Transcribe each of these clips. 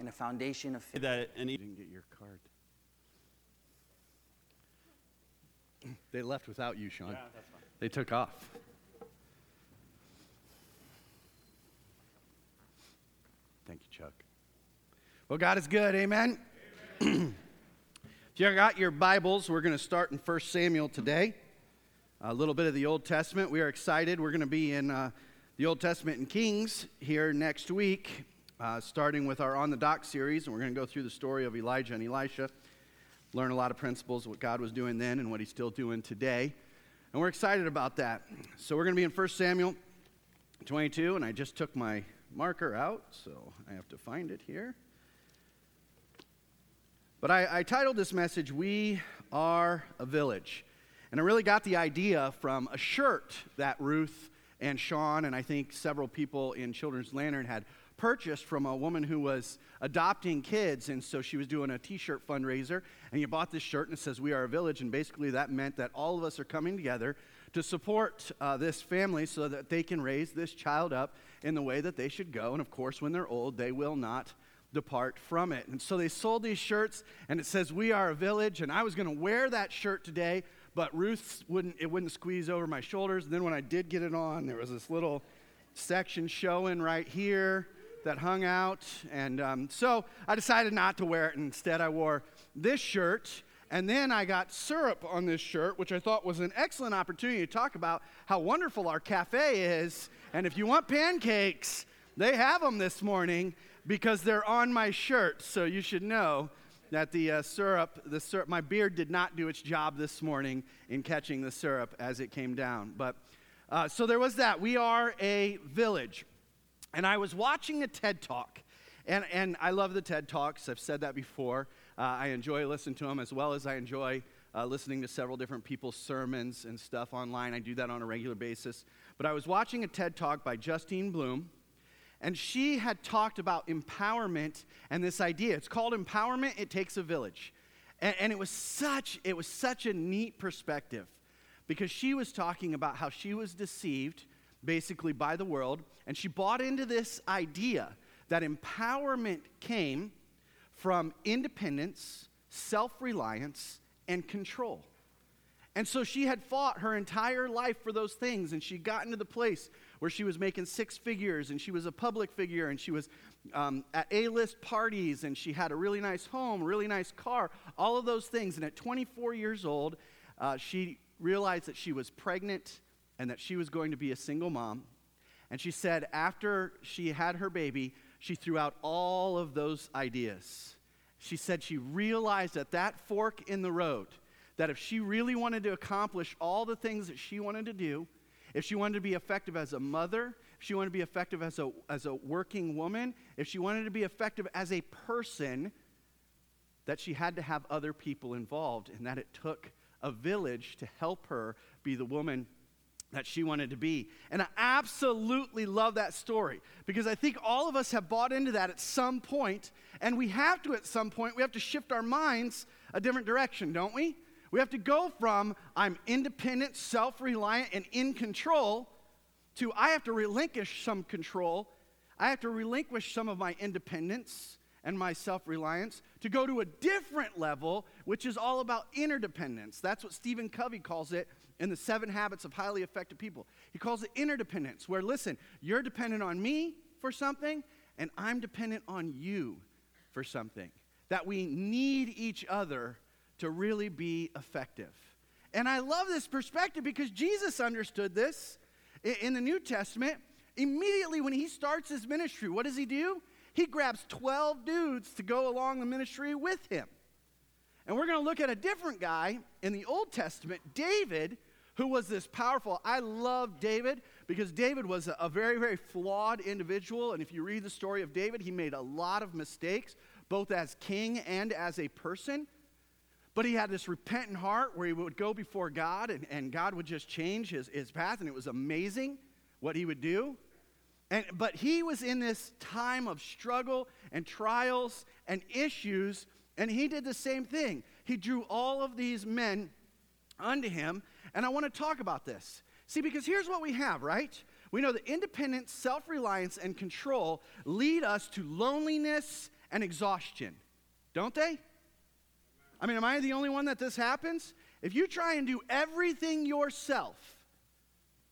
in a foundation of faith. that and You didn't get your card. They left without you, Sean. They took off. Thank you, Chuck. Well, God is good. Amen. if you got your Bibles, we're going to start in 1 Samuel today. A little bit of the Old Testament. We are excited. We're going to be in uh, the Old Testament and Kings here next week, uh, starting with our On the Dock series. And we're going to go through the story of Elijah and Elisha, learn a lot of principles, what God was doing then and what he's still doing today. And we're excited about that. So we're going to be in 1 Samuel 22, and I just took my marker out, so I have to find it here. But I, I titled this message, We Are a Village. And I really got the idea from a shirt that Ruth and Sean, and I think several people in Children's Lantern had purchased from a woman who was adopting kids. And so she was doing a t shirt fundraiser. And you bought this shirt, and it says, We are a village. And basically, that meant that all of us are coming together to support uh, this family so that they can raise this child up in the way that they should go. And of course, when they're old, they will not depart from it. And so they sold these shirts, and it says, We are a village. And I was going to wear that shirt today, but Ruth wouldn't, it wouldn't squeeze over my shoulders. And then when I did get it on, there was this little section showing right here that hung out. And um, so I decided not to wear it. And instead, I wore this shirt. And then I got syrup on this shirt, which I thought was an excellent opportunity to talk about how wonderful our cafe is. And if you want pancakes, they have them this morning because they're on my shirt. So you should know that the uh, syrup, the syrup, my beard did not do its job this morning in catching the syrup as it came down. But uh, so there was that. We are a village. And I was watching a TED Talk. And, and I love the TED Talks. I've said that before. Uh, I enjoy listening to them as well as I enjoy uh, listening to several different people's sermons and stuff online. I do that on a regular basis. But I was watching a TED Talk by Justine Bloom. And she had talked about empowerment and this idea. It's called empowerment, it takes a village. And, and, it was such, it was such a neat perspective because she was talking about how she was deceived basically by the world, and she bought into this idea that empowerment came from independence, self-reliance, and control. And so she had fought her entire life for those things, and she got into the place where she was making six figures, and she was a public figure, and she was um, at A list parties, and she had a really nice home, really nice car, all of those things. And at 24 years old, uh, she realized that she was pregnant and that she was going to be a single mom. And she said, after she had her baby, she threw out all of those ideas. She said she realized at that fork in the road that if she really wanted to accomplish all the things that she wanted to do, if she wanted to be effective as a mother, if she wanted to be effective as a, as a working woman, if she wanted to be effective as a person, that she had to have other people involved and that it took a village to help her be the woman that she wanted to be. And I absolutely love that story because I think all of us have bought into that at some point, and we have to at some point, we have to shift our minds a different direction, don't we? We have to go from I'm independent, self reliant, and in control to I have to relinquish some control. I have to relinquish some of my independence and my self reliance to go to a different level, which is all about interdependence. That's what Stephen Covey calls it in the seven habits of highly effective people. He calls it interdependence, where listen, you're dependent on me for something, and I'm dependent on you for something. That we need each other to really be effective. And I love this perspective because Jesus understood this in the New Testament. Immediately when he starts his ministry, what does he do? He grabs 12 dudes to go along the ministry with him. And we're going to look at a different guy in the Old Testament, David, who was this powerful. I love David because David was a, very, very flawed individual. And if you read the story of David, he made a lot of mistakes, both as king and as a person. But he had this repentant heart where he would go before God and, and God would just change his, his path, and it was amazing what he would do. And, but he was in this time of struggle and trials and issues, and he did the same thing. He drew all of these men unto him, and I want to talk about this. See, because here's what we have, right? We know that independence, self reliance, and control lead us to loneliness and exhaustion, don't they? I mean, am I the only one that this happens? If you try and do everything yourself,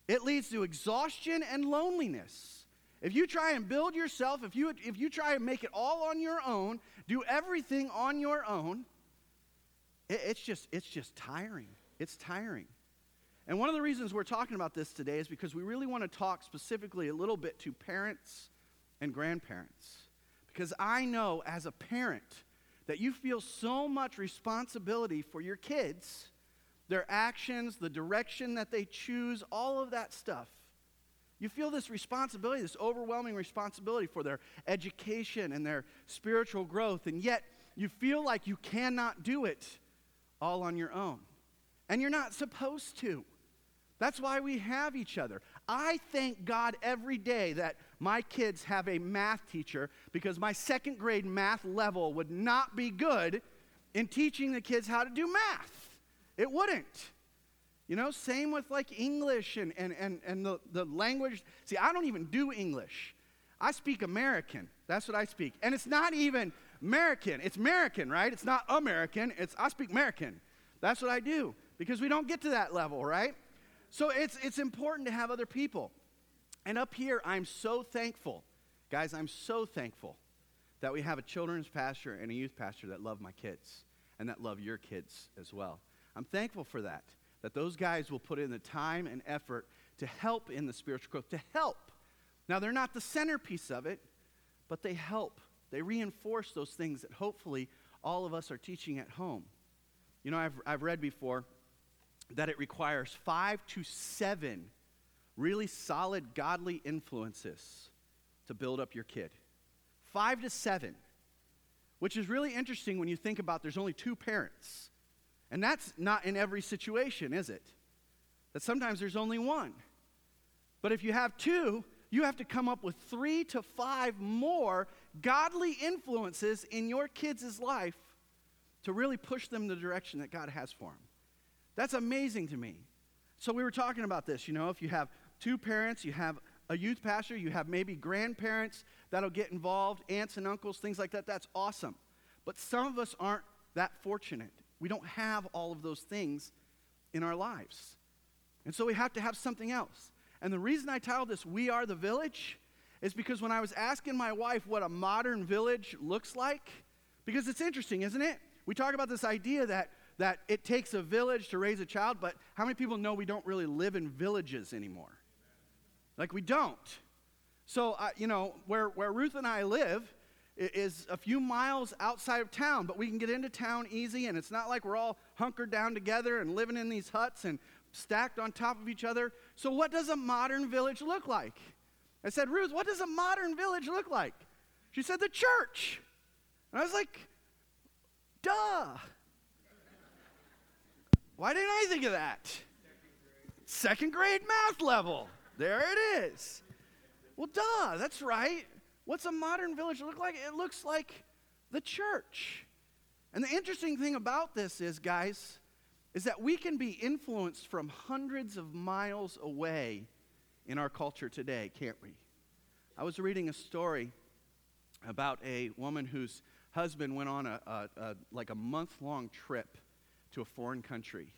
it leads to exhaustion and loneliness. If you try and build yourself, if you, if you try and make it all on your own, do everything on your own, it, it's, just, it's just tiring. It's tiring. And one of the reasons we're talking about this today is because we really want to talk specifically a little bit to parents and grandparents. Because I know as a parent that you feel so much responsibility for your kids, their actions, the direction that they choose, all of that stuff. You feel this responsibility, this overwhelming responsibility for their education and their spiritual growth, and yet you feel like you cannot do it all on your own. And you're not supposed to. That's why we have each other. I thank God every day that my kids have a math teacher because my second grade math level would not be good in teaching the kids how to do math. It wouldn't. You know, same with like English and, and, and, and the, the language. See, I don't even do English. I speak American. That's what I speak. And it's not even American. It's American, right? It's not American. It's I speak American. That's what I do because we don't get to that level, right? So it's, it's important to have other people. And up here, I'm so thankful. Guys, I'm so thankful that we have a children's pastor and a youth pastor that love my kids and that love your kids as well. I'm thankful for that that those guys will put in the time and effort to help in the spiritual growth, to help. Now, they're not the centerpiece of it, but they help. They reinforce those things that hopefully all of us are teaching at home. You know, I've, I've read before that it requires five to seven really solid godly influences to build up your kid. Five to seven, which is really interesting when you think about there's only two parents. And that's not in every situation, is it? That sometimes there's only one. But if you have two, you have to come up with three to five more godly influences in your kids' life to really push them the direction that God has for them. That's amazing to me. So we were talking about this, you know, if you have two parents, you have a youth pastor, you have maybe grandparents that'll get involved, aunts and uncles, things like that, that's awesome. But some of us aren't that fortunate. We don't have all of those things in our lives. And so we have to have something else. And the reason I titled this, We Are the Village, is because when I was asking my wife what a modern village looks like, because it's interesting, isn't it? We talk about this idea that, that it takes a village to raise a child, but how many people know we don't really live in villages anymore? Like, we don't. So, uh, you know, where, where Ruth and I live, is a few miles outside of town, but we can get into town easy, and it's not like we're all hunkered down together and living in these huts and stacked on top of each other. So, what does a modern village look like? I said, Ruth, what does a modern village look like? She said, the church. And I was like, duh. Why didn't I think of that? Second grade math level. There it is. Well, duh, that's right. What's a modern village look like? It looks like the church. And the interesting thing about this is, guys, is that we can be influenced from hundreds of miles away in our culture today, can't we? I was reading a story about a woman whose husband went on a, a, a like a month-long trip to a foreign country.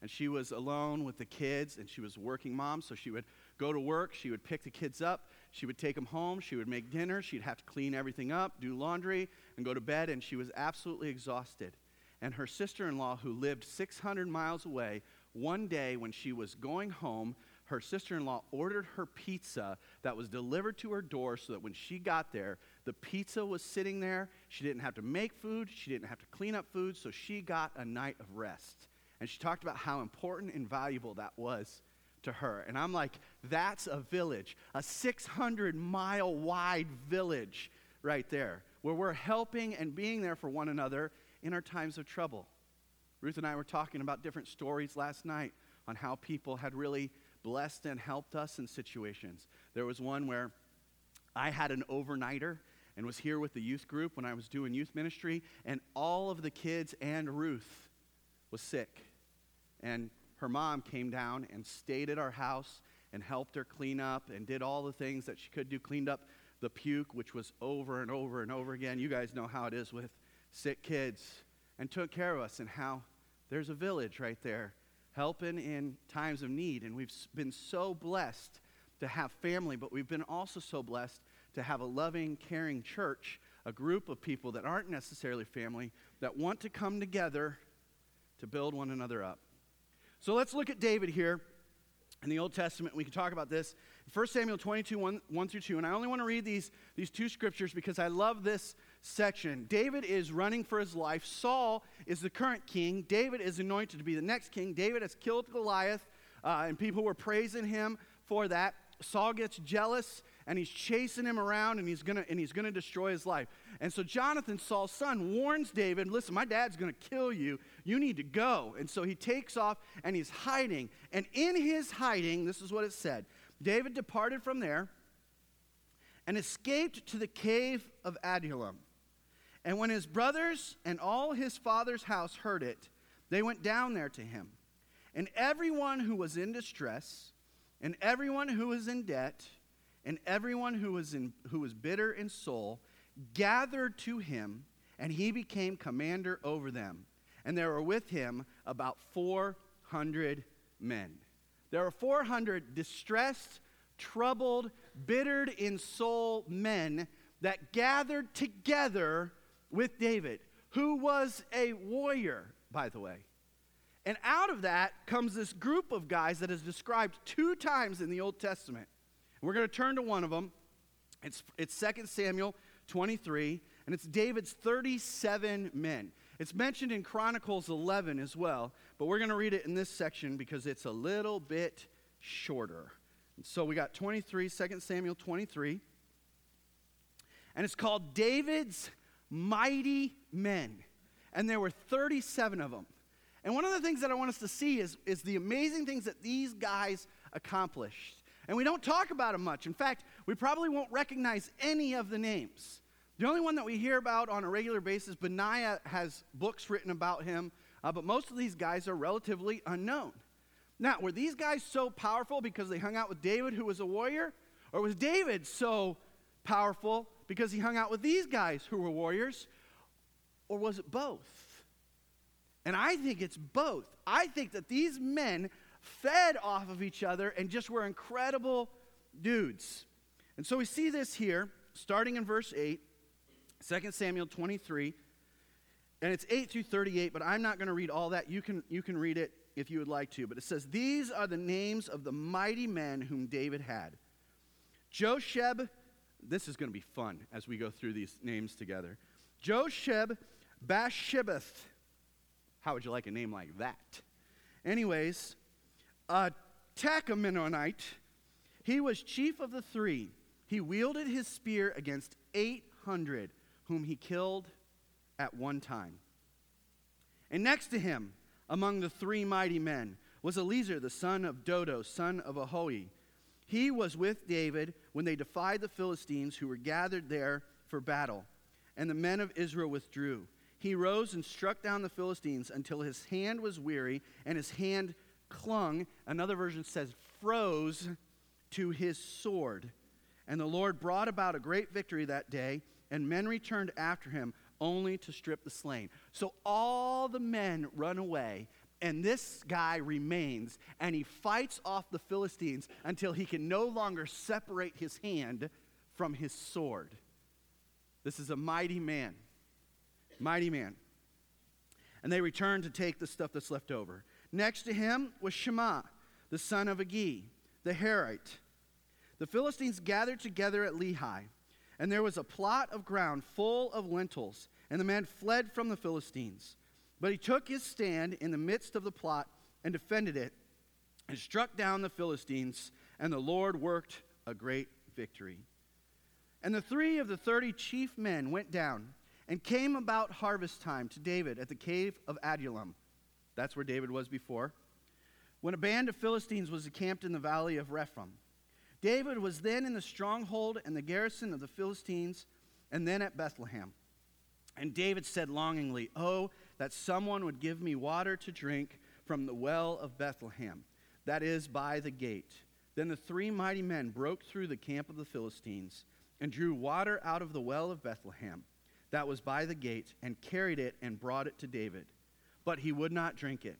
And she was alone with the kids, and she was working mom, so she would go to work, she would pick the kids up, she would take them home, she would make dinner, she'd have to clean everything up, do laundry, and go to bed, and she was absolutely exhausted. And her sister in law, who lived 600 miles away, one day when she was going home, her sister in law ordered her pizza that was delivered to her door so that when she got there, the pizza was sitting there. She didn't have to make food, she didn't have to clean up food, so she got a night of rest. And she talked about how important and valuable that was to her. And I'm like, that's a village, a 600 mile wide village right there, where we're helping and being there for one another in our times of trouble. Ruth and I were talking about different stories last night on how people had really blessed and helped us in situations. There was one where I had an overnighter and was here with the youth group when I was doing youth ministry, and all of the kids and Ruth was sick. And her mom came down and stayed at our house and helped her clean up and did all the things that she could do, cleaned up the puke, which was over and over and over again. You guys know how it is with sick kids, and took care of us, and how there's a village right there helping in times of need. And we've been so blessed to have family, but we've been also so blessed to have a loving, caring church, a group of people that aren't necessarily family, that want to come together to build one another up. So let's look at David here in the Old Testament. We can talk about this. 1 Samuel 22, 1, 1 through 2. And I only want to read these, these two scriptures because I love this section. David is running for his life. Saul is the current king. David is anointed to be the next king. David has killed Goliath, uh, and people were praising him for that. Saul gets jealous and he's chasing him around and he's gonna and he's gonna destroy his life. And so Jonathan, Saul's son, warns David, listen, my dad's gonna kill you. You need to go. And so he takes off and he's hiding. And in his hiding, this is what it said. David departed from there and escaped to the cave of Adullam. And when his brothers and all his father's house heard it, they went down there to him. And everyone who was in distress, and everyone who was in debt, and everyone who was, in, who was bitter in soul, gathered to him, and he became commander over them. And there were with him about 400 men. There were 400 distressed, troubled, bittered in soul men that gathered together with David, who was a warrior, by the way. And out of that comes this group of guys that is described two times in the Old Testament. We're going to turn to one of them. It's, it's 2 Samuel 23, and it's David's 37 men. It's mentioned in Chronicles 11 as well, but we're going to read it in this section because it's a little bit shorter. And so we got 23, 2 Samuel 23, and it's called David's Mighty Men. And there were 37 of them. And one of the things that I want us to see is, is the amazing things that these guys accomplished. And we don't talk about them much. In fact, we probably won't recognize any of the names. The only one that we hear about on a regular basis, Benaiah has books written about him, uh, but most of these guys are relatively unknown. Now, were these guys so powerful because they hung out with David, who was a warrior? Or was David so powerful because he hung out with these guys who were warriors? Or was it both? And I think it's both. I think that these men fed off of each other and just were incredible dudes. And so we see this here, starting in verse 8, 2 Samuel 23. And it's 8 through 38, but I'm not going to read all that. You can, you can read it if you would like to. But it says, These are the names of the mighty men whom David had Josheb, this is going to be fun as we go through these names together. Josheb Basshebeth. How would you like a name like that? Anyways, Uh, a Tahchemonite, he was chief of the three. He wielded his spear against 800 whom he killed at one time. And next to him, among the three mighty men, was Eleazar, the son of Dodo, son of Ahohi. He was with David when they defied the Philistines who were gathered there for battle. And the men of Israel withdrew. He rose and struck down the Philistines until his hand was weary and his hand clung, another version says, froze to his sword. And the Lord brought about a great victory that day, and men returned after him only to strip the slain. So all the men run away, and this guy remains, and he fights off the Philistines until he can no longer separate his hand from his sword. This is a mighty man. Mighty man. And they return to take the stuff that's left over. Next to him was Shammah, the son of Agee, the Harite. The Philistines gathered together at Lehi, and there was a plot of ground full of lentils, and the man fled from the Philistines. But he took his stand in the midst of the plot and defended it, and struck down the Philistines, and the Lord worked a great victory. And the three of the thirty chief men went down and came about harvest time to David at the cave of Adullam. That's where David was before. When a band of Philistines was encamped in the valley of Rephaim. David was then in the stronghold and the garrison of the Philistines, and then at Bethlehem. And David said longingly, Oh, that someone would give me water to drink from the well of Bethlehem, that is, by the gate. Then the three mighty men broke through the camp of the Philistines and drew water out of the well of Bethlehem that was by the gate and carried it and brought it to David. But he would not drink it.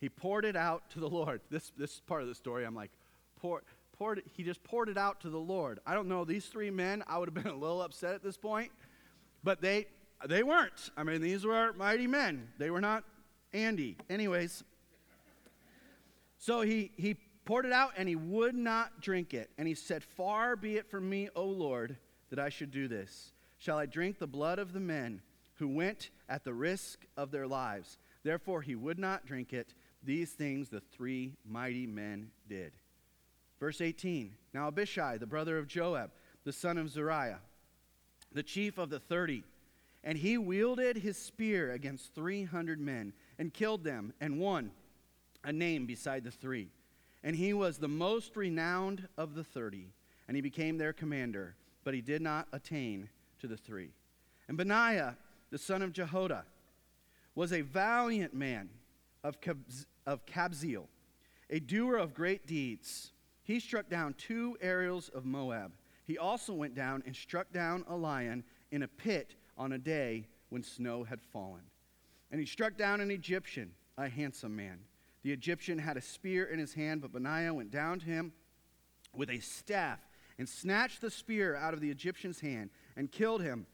He poured it out to the Lord. This, this part of the story, I'm like, pour, poured he just poured it out to the Lord. I don't know, these three men, I would have been a little upset at this point, but they, they weren't. I mean, these were mighty men. They were not Andy. Anyways, so he, he poured it out and he would not drink it. And he said, Far be it from me, O Lord, that I should do this. Shall I drink the blood of the men who went at the risk of their lives? Therefore he would not drink it. These things the three mighty men did. Verse 18 Now Abishai, the brother of Joab, the son of Zeruiah, the chief of the thirty, and he wielded his spear against 300 men and killed them and won a name beside the three. And he was the most renowned of the thirty, and he became their commander, but he did not attain to the three. And Benaiah, the son of Jehoiada, was a valiant man of, of Kabzeel, a doer of great deeds. He struck down two Ariels of Moab. He also went down and struck down a lion in a pit on a day when snow had fallen. And he struck down an Egyptian, a handsome man. The Egyptian had a spear in his hand, but Benaiah went down to him with a staff and snatched the spear out of the Egyptian's hand and killed him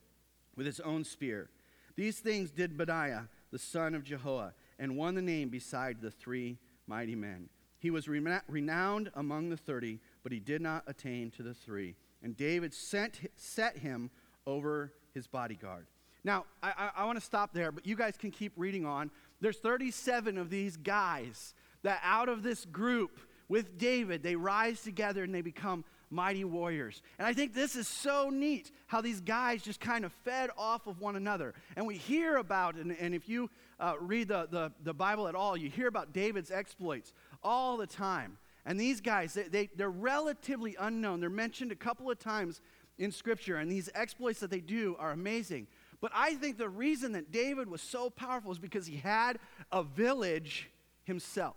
with his own spear. These things did Benaiah, the son of Jehoiada, and won the name beside the three mighty men. He was renowned among the thirty, but he did not attain to the three. And David sent, set him over his bodyguard. Now, I, I, I want to stop there, but you guys can keep reading on. There's 37 of these guys that out of this group with David, they rise together and they become mighty warriors. And I think this is so neat how these guys just kind of fed off of one another. And we hear about, and, and if you uh, read the, the, the Bible at all, you hear about David's exploits all the time. And these guys, they, they, they're relatively unknown. They're mentioned a couple of times in Scripture, and these exploits that they do are amazing. But I think the reason that David was so powerful is because he had a village himself.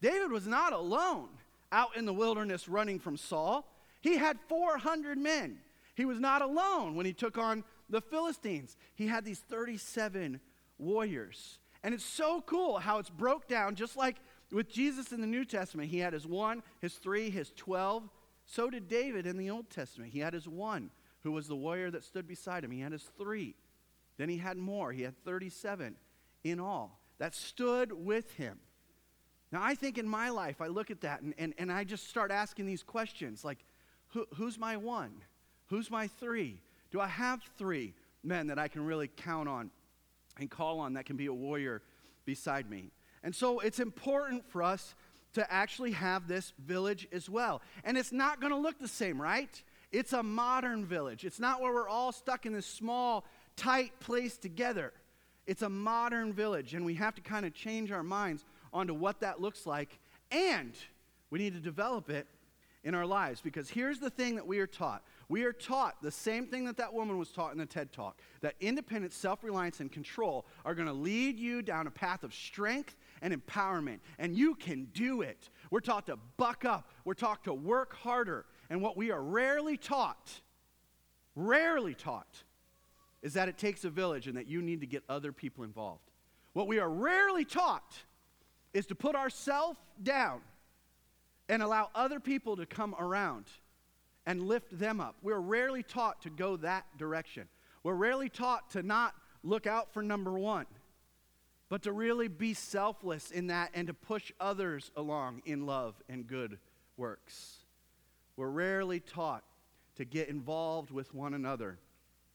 David was not alone out in the wilderness running from Saul. He had 400 men. He was not alone when he took on the Philistines. He had these 37 warriors. And it's so cool how it's broke down, just like with Jesus in the New Testament. He had his one, his three, his 12. So did David in the Old Testament. He had his one, who was the warrior that stood beside him. He had his three. Then he had more. He had 37 in all that stood with him. Now, I think in my life, I look at that and, and, and I just start asking these questions like, who, who's my one? Who's my three? Do I have three men that I can really count on and call on that can be a warrior beside me? And so it's important for us to actually have this village as well. And it's not going to look the same, right? It's a modern village. It's not where we're all stuck in this small, tight place together. It's a modern village, and we have to kind of change our minds onto what that looks like, and we need to develop it in our lives because here's the thing that we are taught. We are taught the same thing that that woman was taught in the TED Talk that independence, self reliance, and control are going to lead you down a path of strength and empowerment, and you can do it. We're taught to buck up, we're taught to work harder, and what we are rarely taught, rarely taught, is that it takes a village and that you need to get other people involved. What we are rarely taught is to put ourselves down and allow other people to come around and lift them up. We're rarely taught to go that direction. We're rarely taught to not look out for number one, but to really be selfless in that and to push others along in love and good works. We're rarely taught to get involved with one another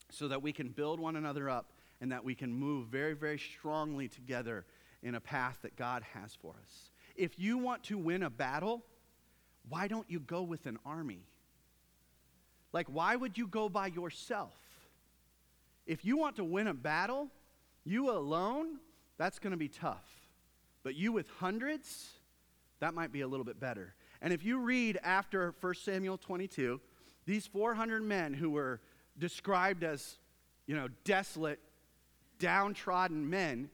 so that we can build one another up and that we can move very, very strongly together in a path that God has for us. If you want to win a battle, why don't you go with an army? Like, why would you go by yourself? If you want to win a battle, you alone, that's going to be tough. But you with hundreds, that might be a little bit better. And if you read after 1 Samuel 22, these 400 men who were described as, you know, desolate, downtrodden men,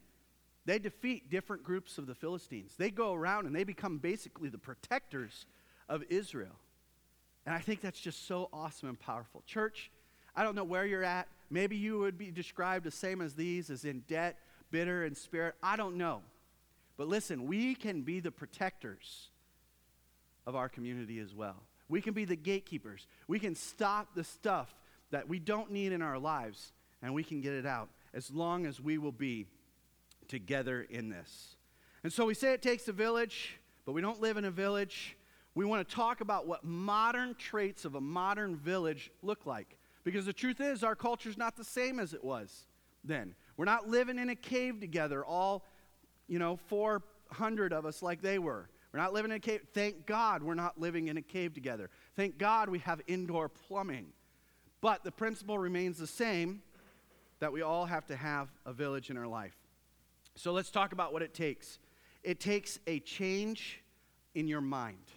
they defeat different groups of the Philistines. They go around and they become basically the protectors of Israel. And I think that's just so awesome and powerful. Church, I don't know where you're at. Maybe you would be described the same as these, as in debt, bitter, and spirit. I don't know. But listen, we can be the protectors of our community as well. We can be the gatekeepers. We can stop the stuff that we don't need in our lives, and we can get it out as long as we will be together in this. And so we say it takes a village, but we don't live in a village. We want to talk about what modern traits of a modern village look like. Because the truth is, our culture is not the same as it was then. We're not living in a cave together, all, you know, 400 of us like they were. We're not living in a cave. Thank God we're not living in a cave together. Thank God we have indoor plumbing. But the principle remains the same that we all have to have a village in our life. So let's talk about what it takes. It takes a change in your mind.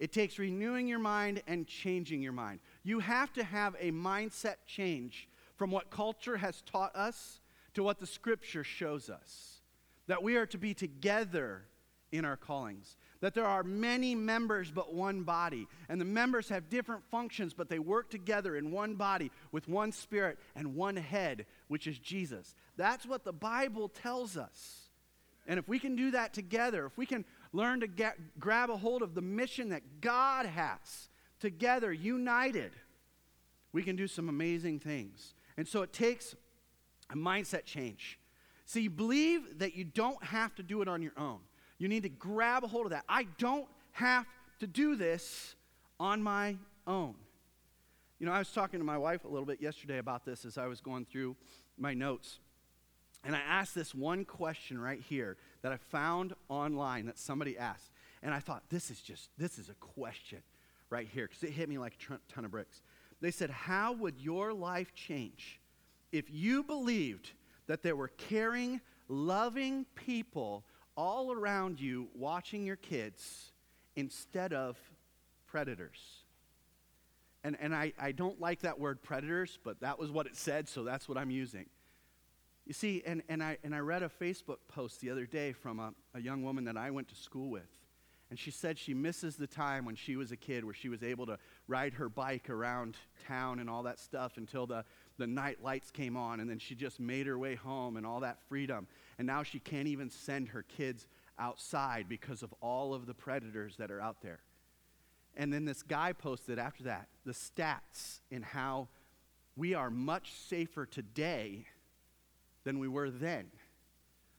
It takes renewing your mind and changing your mind. You have to have a mindset change from what culture has taught us to what the scripture shows us. That we are to be together in our callings. That there are many members but one body. And the members have different functions, but they work together in one body with one spirit and one head, which is Jesus. That's what the Bible tells us. And if we can do that together, if we can learn to get, grab a hold of the mission that God has together, united, we can do some amazing things. And so it takes a mindset change. See, you believe that you don't have to do it on your own. You need to grab a hold of that. I don't have to do this on my own. You know, I was talking to my wife a little bit yesterday about this as I was going through my notes. And I asked this one question right here that I found online that somebody asked. And I thought, this is just, this is a question right here because it hit me like a ton of bricks. They said, How would your life change if you believed that there were caring, loving people all around you watching your kids instead of predators? And, and I, I don't like that word predators, but that was what it said, so that's what I'm using. You see, and, and, I, and I read a Facebook post the other day from a, a young woman that I went to school with. And she said she misses the time when she was a kid where she was able to ride her bike around town and all that stuff until the, the night lights came on. And then she just made her way home and all that freedom. And now she can't even send her kids outside because of all of the predators that are out there. And then this guy posted after that the stats in how we are much safer today than we were then.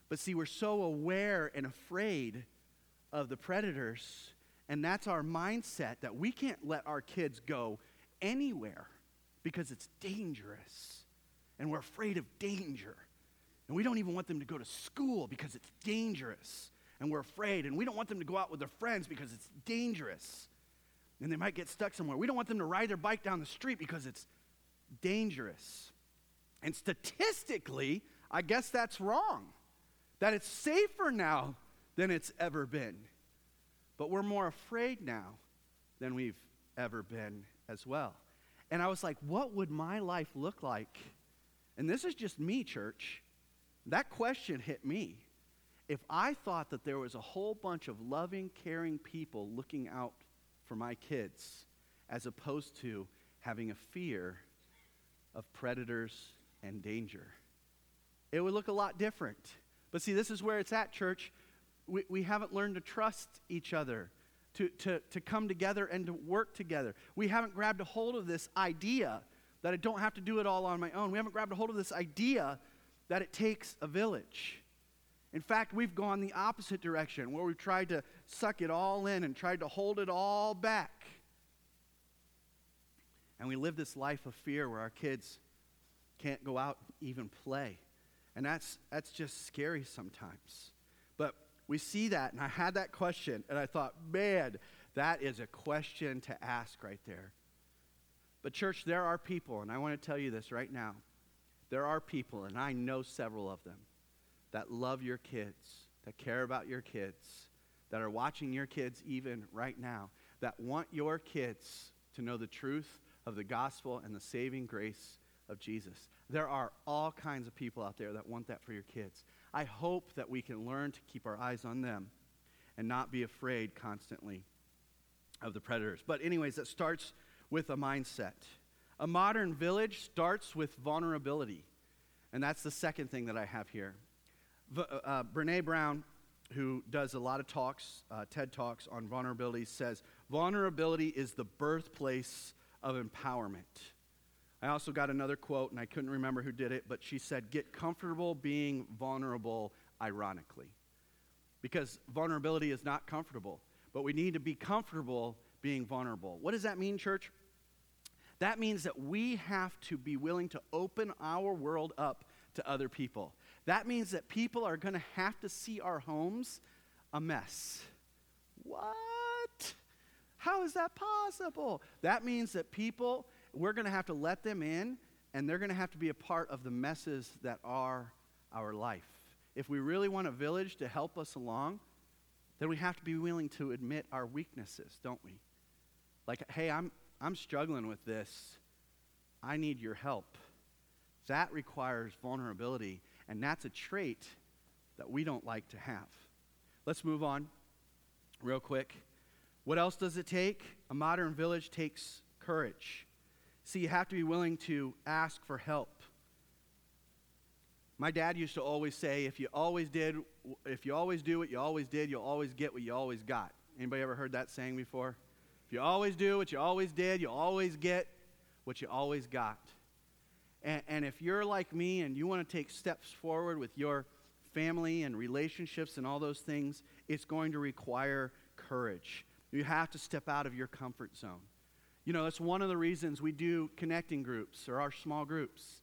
But see, we're so aware and afraid of the predators, and that's our mindset that we can't let our kids go anywhere because it's dangerous. And we're afraid of danger. And we don't even want them to go to school because it's dangerous. And we're afraid. And we don't want them to go out with their friends because it's dangerous. And they might get stuck somewhere. We don't want them to ride their bike down the street because it's dangerous. And statistically, I guess that's wrong. That it's safer now than it's ever been. But we're more afraid now than we've ever been as well. And I was like, what would my life look like? And this is just me, church. That question hit me. If I thought that there was a whole bunch of loving, caring people looking out for my kids, as opposed to having a fear of predators and danger it would look a lot different. But see, this is where it's at, church. We, we haven't learned to trust each other, to, to, to come together and to work together. We haven't grabbed a hold of this idea that I don't have to do it all on my own. We haven't grabbed a hold of this idea that it takes a village. In fact, we've gone the opposite direction where we've tried to suck it all in and tried to hold it all back. And we live this life of fear where our kids can't go out even play. And that's, that's just scary sometimes. But we see that, and I had that question, and I thought, man, that is a question to ask right there. But, church, there are people, and I want to tell you this right now. There are people, and I know several of them, that love your kids, that care about your kids, that are watching your kids even right now, that want your kids to know the truth of the gospel and the saving grace of Jesus. There are all kinds of people out there that want that for your kids. I hope that we can learn to keep our eyes on them and not be afraid constantly of the predators. But, anyways, that starts with a mindset. A modern village starts with vulnerability. And that's the second thing that I have here. V- uh, uh, Brene Brown, who does a lot of talks, uh, TED Talks on vulnerability, says vulnerability is the birthplace of empowerment. I also got another quote, and I couldn't remember who did it, but she said, Get comfortable being vulnerable, ironically. Because vulnerability is not comfortable, but we need to be comfortable being vulnerable. What does that mean, church? That means that we have to be willing to open our world up to other people. That means that people are going to have to see our homes a mess. What? How is that possible? That means that people, we're going to have to let them in, and they're going to have to be a part of the messes that are our life. If we really want a village to help us along, then we have to be willing to admit our weaknesses, don't we? Like, hey, I'm, I'm struggling with this. I need your help. That requires vulnerability, and that's a trait that we don't like to have. Let's move on real quick. What else does it take? A modern village takes courage. See, you have to be willing to ask for help. My dad used to always say, if you always did, if you always do what you always did, you'll always get what you always got. Anybody ever heard that saying before? You always do what you always did, you'll always get what you always got. And, and if you're like me and you want to take steps forward with your family and relationships and all those things, it's going to require courage. You have to step out of your comfort zone. You know, that's one of the reasons we do connecting groups or our small groups.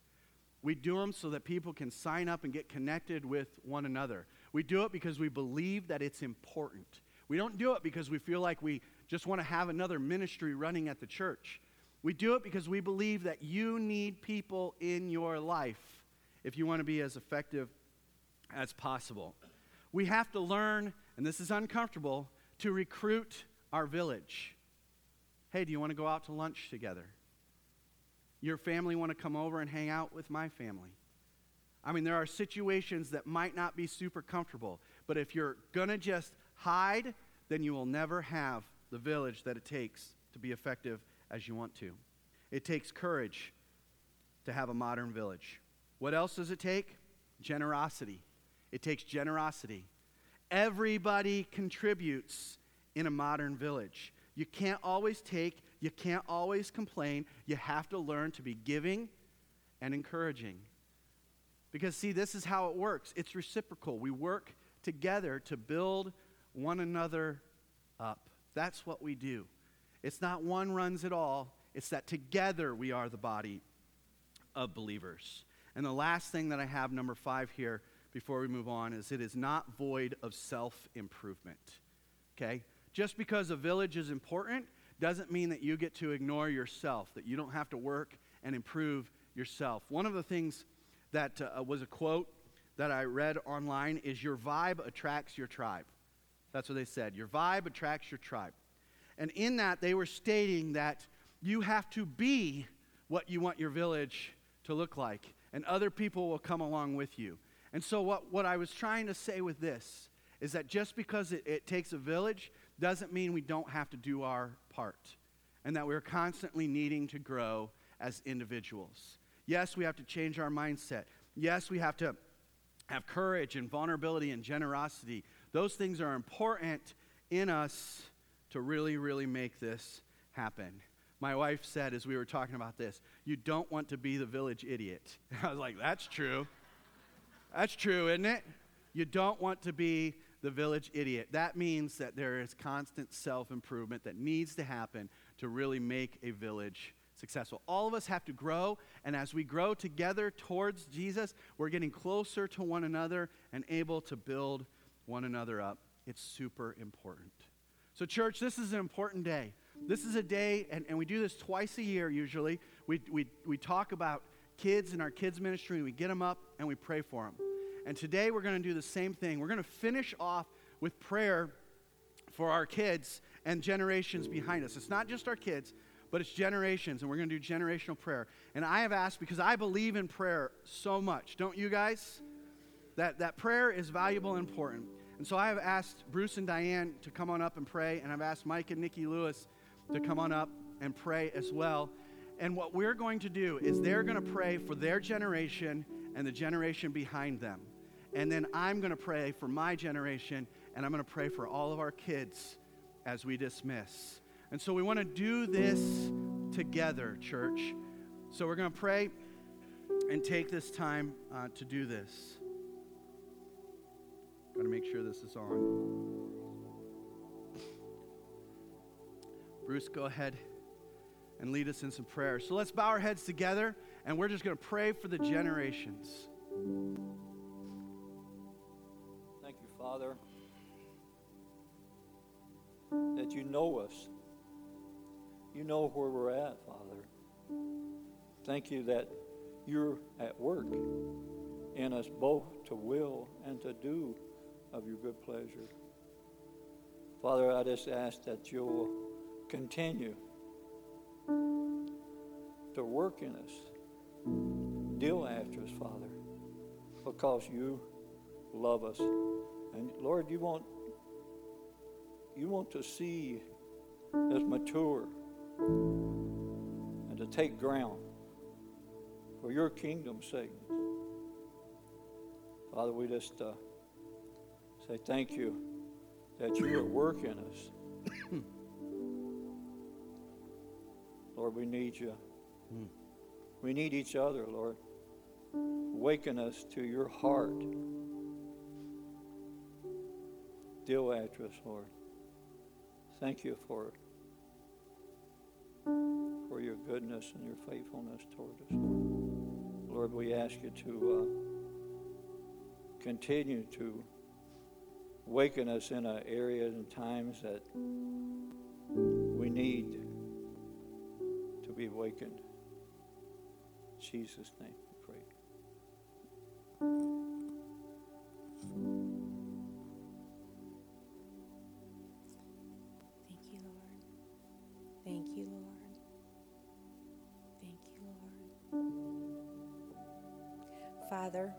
We do them so that people can sign up and get connected with one another. We do it because we believe that it's important. We don't do it because we feel like we just want to have another ministry running at the church. We do it because we believe that you need people in your life if you want to be as effective as possible. We have to learn, and this is uncomfortable, to recruit our village. Hey, do you want to go out to lunch together? Your family want to come over and hang out with my family? I mean, there are situations that might not be super comfortable, but if you're going to just hide, then you will never have the village that it takes to be effective as you want to. It takes courage to have a modern village. What else does it take? Generosity. It takes generosity. Everybody contributes in a modern village. You can't always take, you can't always complain. You have to learn to be giving and encouraging. Because, see, this is how it works it's reciprocal. We work together to build one another up. That's what we do. It's not one runs it all, it's that together we are the body of believers. And the last thing that I have, number five here, before we move on, is it is not void of self improvement. Okay? Just because a village is important doesn't mean that you get to ignore yourself, that you don't have to work and improve yourself. One of the things that uh, was a quote that I read online is Your vibe attracts your tribe. That's what they said. Your vibe attracts your tribe. And in that, they were stating that you have to be what you want your village to look like, and other people will come along with you. And so, what, what I was trying to say with this is that just because it, it takes a village doesn't mean we don't have to do our part, and that we're constantly needing to grow as individuals. Yes, we have to change our mindset. Yes, we have to have courage and vulnerability and generosity. Those things are important in us to really, really make this happen. My wife said as we were talking about this, you don't want to be the village idiot. I was like, that's true. That's true, isn't it? You don't want to be the village idiot. That means that there is constant self improvement that needs to happen to really make a village successful. All of us have to grow, and as we grow together towards Jesus, we're getting closer to one another and able to build one another up. It's super important. So, church, this is an important day. This is a day, and, and we do this twice a year usually. We, we, we talk about kids in our kids' ministry, and we get them up and we pray for them. And today we're going to do the same thing. We're going to finish off with prayer for our kids and generations behind us. It's not just our kids, but it's generations, and we're going to do generational prayer. And I have asked because I believe in prayer so much, don't you guys? That, that prayer is valuable and important. And so I have asked Bruce and Diane to come on up and pray, and I've asked Mike and Nikki Lewis to come on up and pray as well. And what we're going to do is they're going to pray for their generation and the generation behind them. And then I'm going to pray for my generation, and I'm going to pray for all of our kids as we dismiss. And so we want to do this together, church. So we're going to pray and take this time uh, to do this. Got to make sure this is on. Bruce, go ahead and lead us in some prayer. So let's bow our heads together and we're just going to pray for the generations. Thank you, Father, that you know us. You know where we're at, Father. Thank you that you're at work in us both to will and to do of your good pleasure. Father, I just ask that you'll continue to work in us, deal after us, Father, because you love us. And Lord, you want you want to see us mature and to take ground for your kingdom's sake. Father, we just uh, say thank you that you are working us. Lord, we need you. We need each other, Lord. Waken us to your heart. Deal after us, Lord. Thank you for for your goodness and your faithfulness toward us, Lord. Lord, we ask you to uh, continue to waken us in uh, areas and times that we need to be awakened. In Jesus' name we pray. Thank you, Lord. Thank you, Lord. Thank you, Lord. Father,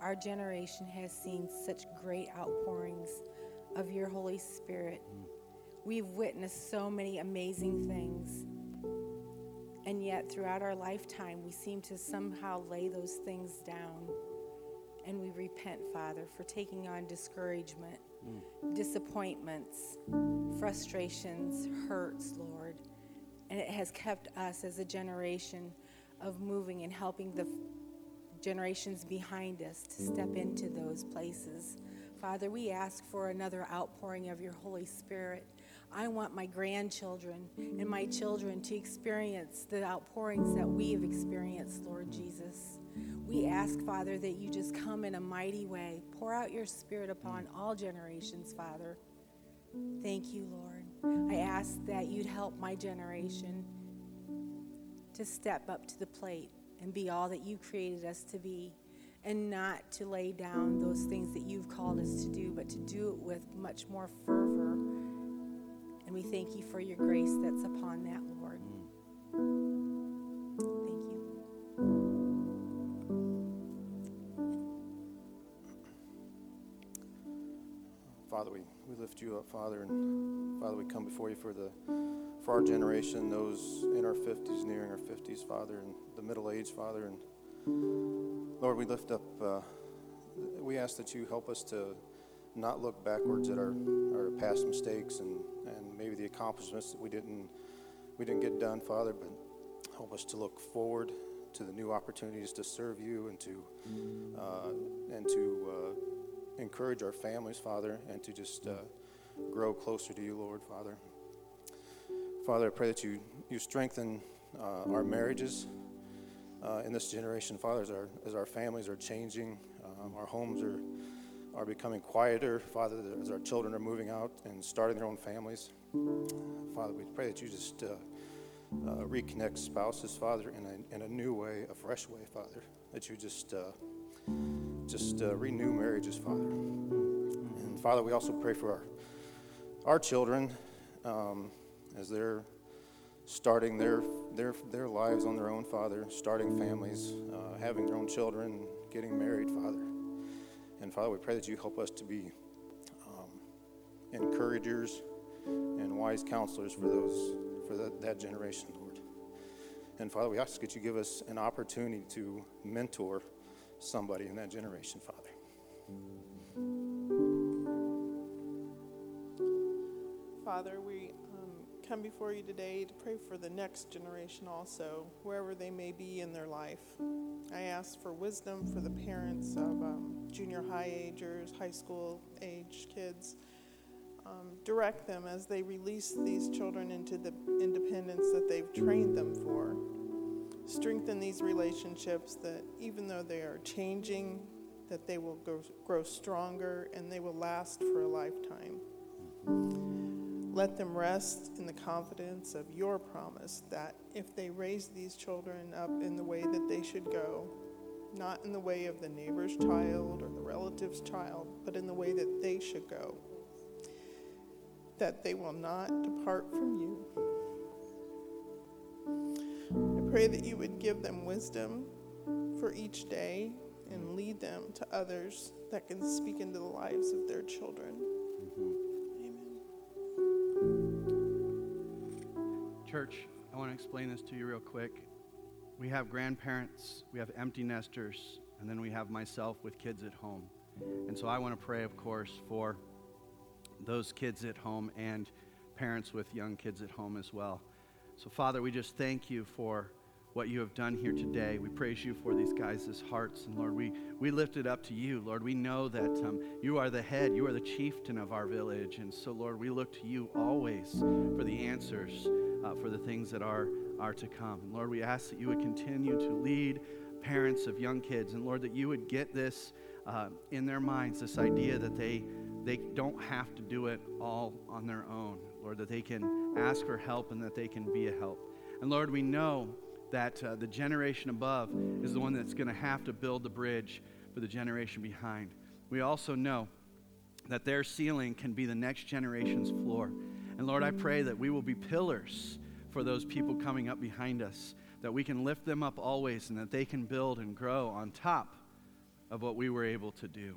our generation has seen such great outpourings of your Holy Spirit. We've witnessed so many amazing things. And yet, throughout our lifetime, we seem to somehow lay those things down. And we repent, Father, for taking on discouragement, disappointments, frustrations, hurts, Lord. And it has kept us as a generation of moving and helping the generations behind us to step into those places. Father, we ask for another outpouring of your Holy Spirit. I want my grandchildren and my children to experience the outpourings that we have experienced, Lord Jesus. We ask, Father, that you just come in a mighty way. Pour out your Spirit upon all generations, Father. Thank you, Lord. I ask that you'd help my generation to step up to the plate and be all that you created us to be, and not to lay down those things that you've called us to do, but to do it with much more fervor. And we thank you for your grace that's upon that, Lord. Mm. Thank you. Father, we, we lift you up, Father, and Father, we come before you for the for our generation, those in our fifties, nearing our fifties, Father, and the middle age, Father, and Lord, we lift up. Uh, we ask that you help us to not look backwards at our, our past mistakes and, and maybe the accomplishments that we didn't we didn't get done, Father, but help us to look forward to the new opportunities to serve you and to uh, and to uh, encourage our families, Father, and to just uh, grow closer to you, Lord, Father. Father, I pray that you you strengthen uh, our marriages uh, in this generation, Father, as our as our families are changing, um, our homes are are becoming quieter, Father, as our children are moving out and starting their own families. Father, we pray that you just uh, uh, reconnect spouses, Father, in a, in a new way, a fresh way, Father. That you just uh, just uh, renew marriages, Father. And Father, we also pray for our our children um, as they're starting their their their lives on their own, Father, starting families, uh, having their own children, getting married, Father. And Father, we pray that you help us to be encouragers, and wise counselors for those for that, that generation, Lord. And Father, we ask that you give us an opportunity to mentor somebody in that generation, Father. Father, we um, come before you today to pray for the next generation also, wherever they may be in their life. I ask for wisdom for the parents of um, junior high agers, high school age kids. Um, direct them as they release these children into the independence that they've trained them for. Strengthen these relationships that even though they are changing, that they will grow, grow stronger and they will last for a lifetime. Let them rest in the confidence of your promise that if they raise these children up in the way that they should go, not in the way of the neighbor's child or the relative's child, but in the way that they should go, that they will not depart from you. I pray that you would give them wisdom for each day and lead them to others that can speak into the lives of their children. Church, I want to explain this to you real quick. We have grandparents, we have empty nesters, and then we have myself with kids at home. And so I want to pray, of course, for those kids at home and parents with young kids at home as well. So, Father, we just thank you for what you have done here today. We praise you for these guys' hearts. And Lord, we, we lift it up to you. Lord, we know that um, you are the head, you are the chieftain of our village. And so, Lord, we look to you always for the answers uh, for the things that are, are to come. And Lord, we ask that you would continue to lead parents of young kids. And Lord, that you would get this uh, in their minds, this idea that they, they don't have to do it all on their own. Lord, that they can ask for help and that they can be a help. And Lord, we know that uh, the generation above is the one that's going to have to build the bridge for the generation behind. We also know that their ceiling can be the next generation's floor. And Lord, I pray that we will be pillars for those people coming up behind us, that we can lift them up always and that they can build and grow on top of what we were able to do.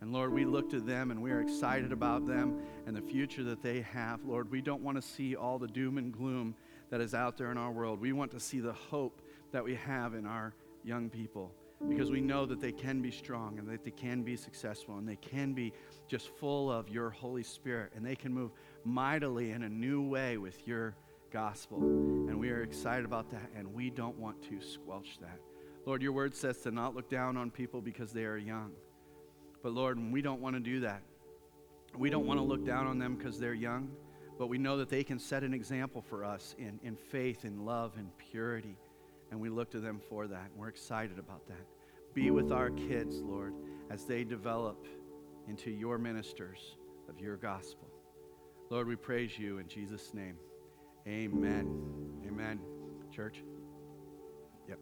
And Lord, we look to them and we are excited about them and the future that they have. Lord, we don't want to see all the doom and gloom that is out there in our world. We want to see the hope that we have in our young people because we know that they can be strong and that they can be successful and they can be just full of your Holy Spirit and they can move mightily in a new way with your gospel. And we are excited about that and we don't want to squelch that. Lord, your word says to not look down on people because they are young. But Lord, we don't want to do that. We don't want to look down on them because they're young, but we know that they can set an example for us in, in faith, in love, in purity. And we look to them for that. And we're excited about that. Be with our kids, Lord, as they develop into your ministers of your gospel. Lord, we praise you in Jesus' name. Amen. Amen. Church. Yep.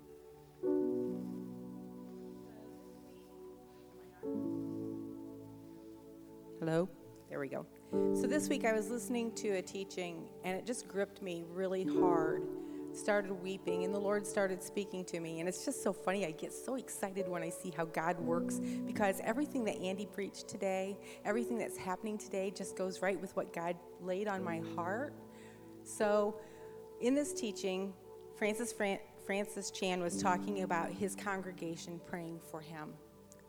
Hello? There we go. So this week I was listening to a teaching and it just gripped me really hard. Started weeping and the Lord started speaking to me. And it's just so funny. I get so excited when I see how God works because everything that Andy preached today, everything that's happening today just goes right with what God laid on my heart. So in this teaching, Francis Fran- Francis Chan was talking about his congregation praying for him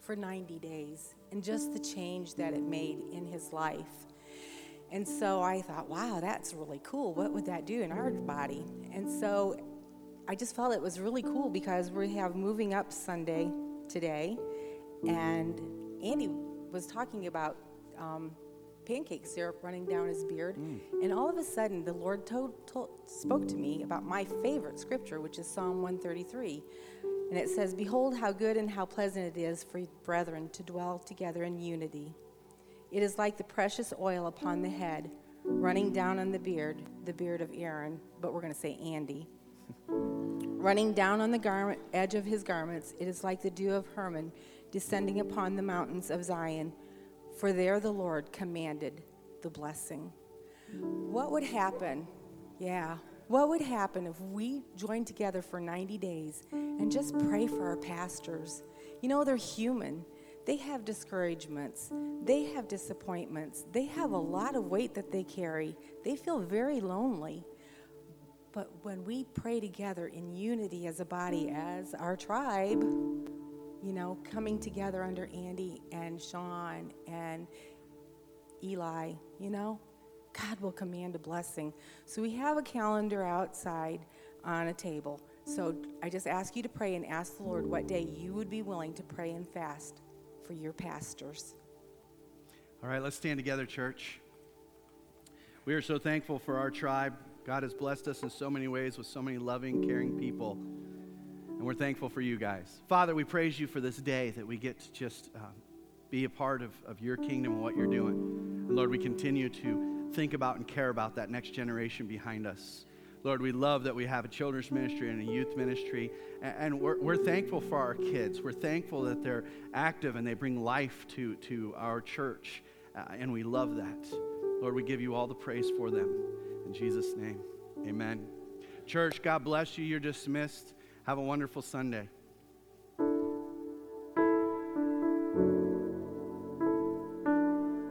for 90 days and just the change that it made in his life. And so I thought, wow, that's really cool. What would that do in our body? And so I just felt it was really cool because we have Moving Up Sunday today. And Andy was talking about um, pancake syrup running down his beard. And all of a sudden, the Lord told, told, spoke to me about my favorite scripture, which is Psalm 133. And it says, Behold, how good and how pleasant it is for brethren to dwell together in unity. It is like the precious oil upon the head, running down on the beard, the beard of Aaron, but we're going to say Andy. running down on the garment, edge of his garments, it is like the dew of Hermon descending upon the mountains of Zion, for there the Lord commanded the blessing. What would happen? Yeah. What would happen if we joined together for 90 days and just pray for our pastors? You know, they're human. They have discouragements, they have disappointments, they have a lot of weight that they carry. They feel very lonely. But when we pray together in unity as a body, as our tribe, you know, coming together under Andy and Sean and Eli, you know, God will command a blessing. So we have a calendar outside on a table. So I just ask you to pray and ask the Lord what day you would be willing to pray and fast for your pastors. All right, let's stand together, church. We are so thankful for our tribe. God has blessed us in so many ways with so many loving, caring people. And we're thankful for you guys. Father, we praise you for this day that we get to just um, be a part of, of your kingdom and what you're doing. And Lord, we continue to think about and care about that next generation behind us. Lord, we love that we have a children's ministry and a youth ministry, and we're, we're thankful for our kids. We're thankful that they're active and they bring life to, to our church, uh, and we love that. Lord, we give you all the praise for them. In Jesus' name, amen. Church, God bless you. You're dismissed. Have a wonderful Sunday.